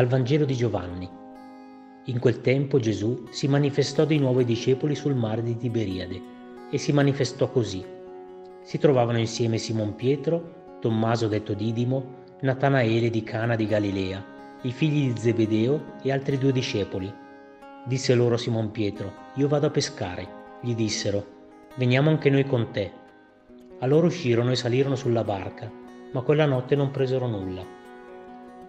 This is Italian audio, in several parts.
Dal Vangelo di Giovanni. In quel tempo Gesù si manifestò di nuovo ai discepoli sul mare di Tiberiade e si manifestò così. Si trovavano insieme Simon Pietro, Tommaso detto Didimo, Natanaele di Cana di Galilea, i figli di Zebedeo e altri due discepoli. Disse loro Simon Pietro, io vado a pescare. Gli dissero, veniamo anche noi con te. Allora uscirono e salirono sulla barca, ma quella notte non presero nulla.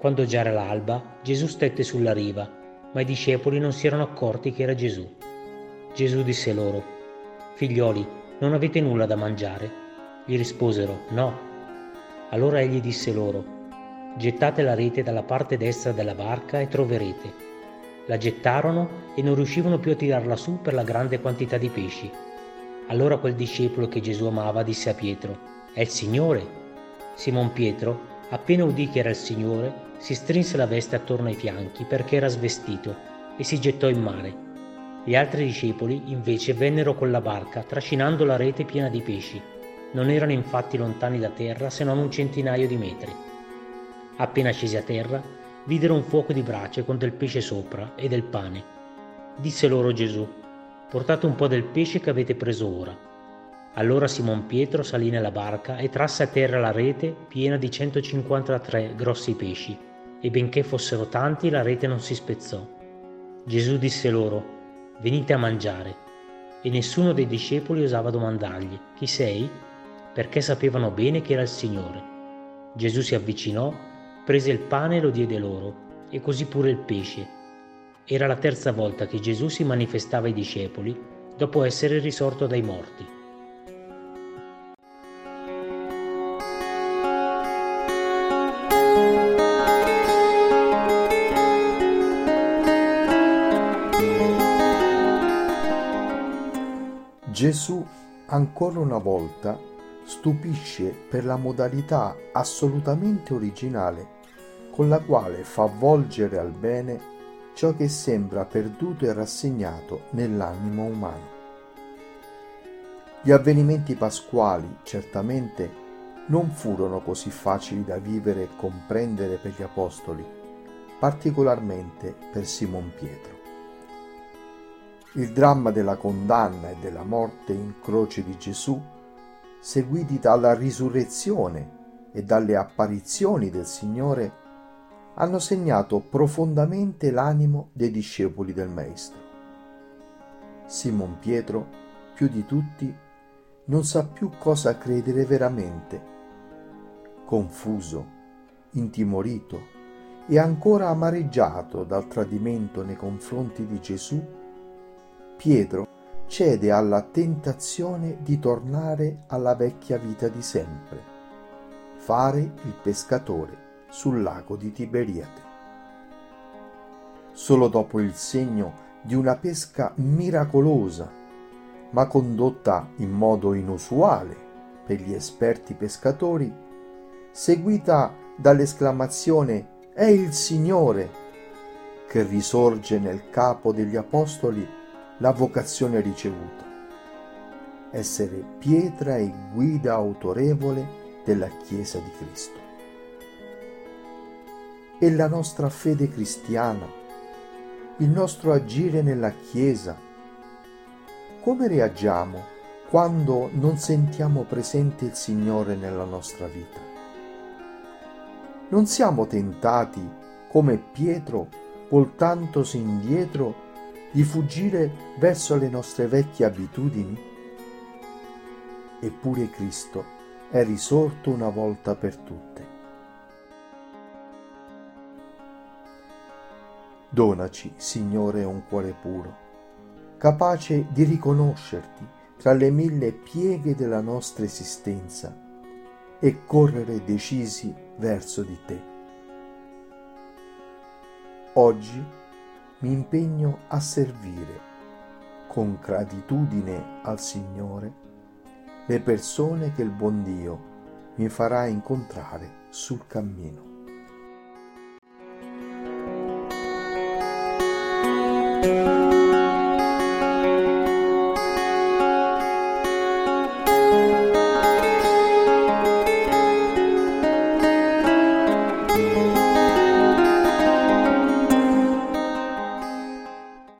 Quando già era l'alba, Gesù stette sulla riva, ma i discepoli non si erano accorti che era Gesù. Gesù disse loro, Figlioli, non avete nulla da mangiare? Gli risposero, No. Allora egli disse loro, Gettate la rete dalla parte destra della barca e troverete. La gettarono e non riuscivano più a tirarla su per la grande quantità di pesci. Allora quel discepolo che Gesù amava disse a Pietro, È il Signore. Simon Pietro, appena udì che era il Signore, si strinse la veste attorno ai fianchi perché era svestito e si gettò in mare. Gli altri discepoli invece vennero con la barca trascinando la rete piena di pesci. Non erano infatti lontani da terra se non un centinaio di metri. Appena scesi a terra, videro un fuoco di brace con del pesce sopra e del pane. Disse loro Gesù, portate un po' del pesce che avete preso ora. Allora Simon Pietro salì nella barca e trasse a terra la rete piena di 153 grossi pesci, e benché fossero tanti la rete non si spezzò. Gesù disse loro, venite a mangiare. E nessuno dei discepoli osava domandargli, chi sei? Perché sapevano bene che era il Signore. Gesù si avvicinò prese il pane e lo diede loro, e così pure il pesce. Era la terza volta che Gesù si manifestava ai discepoli dopo essere risorto dai morti. Gesù ancora una volta stupisce per la modalità assolutamente originale con la quale fa volgere al bene ciò che sembra perduto e rassegnato nell'animo umano. Gli avvenimenti pasquali certamente non furono così facili da vivere e comprendere per gli apostoli, particolarmente per Simon Pietro. Il dramma della condanna e della morte in croce di Gesù seguiti dalla risurrezione e dalle apparizioni del Signore, hanno segnato profondamente l'animo dei discepoli del Maestro. Simon Pietro, più di tutti, non sa più cosa credere veramente. Confuso, intimorito e ancora amareggiato dal tradimento nei confronti di Gesù, Pietro cede alla tentazione di tornare alla vecchia vita di sempre, fare il pescatore sul lago di Tiberiade. Solo dopo il segno di una pesca miracolosa, ma condotta in modo inusuale per gli esperti pescatori, seguita dall'esclamazione È il Signore, che risorge nel capo degli apostoli la vocazione ricevuta. Essere pietra e guida autorevole della Chiesa di Cristo. E la nostra fede cristiana, il nostro agire nella Chiesa, come reagiamo quando non sentiamo presente il Signore nella nostra vita? Non siamo tentati, come Pietro, voltandosi indietro, di fuggire verso le nostre vecchie abitudini? Eppure Cristo è risorto una volta per tutte. Donaci, Signore, un cuore puro, capace di riconoscerti tra le mille pieghe della nostra esistenza e correre decisi verso di te. Oggi mi impegno a servire con gratitudine al Signore le persone che il buon Dio mi farà incontrare sul cammino. thank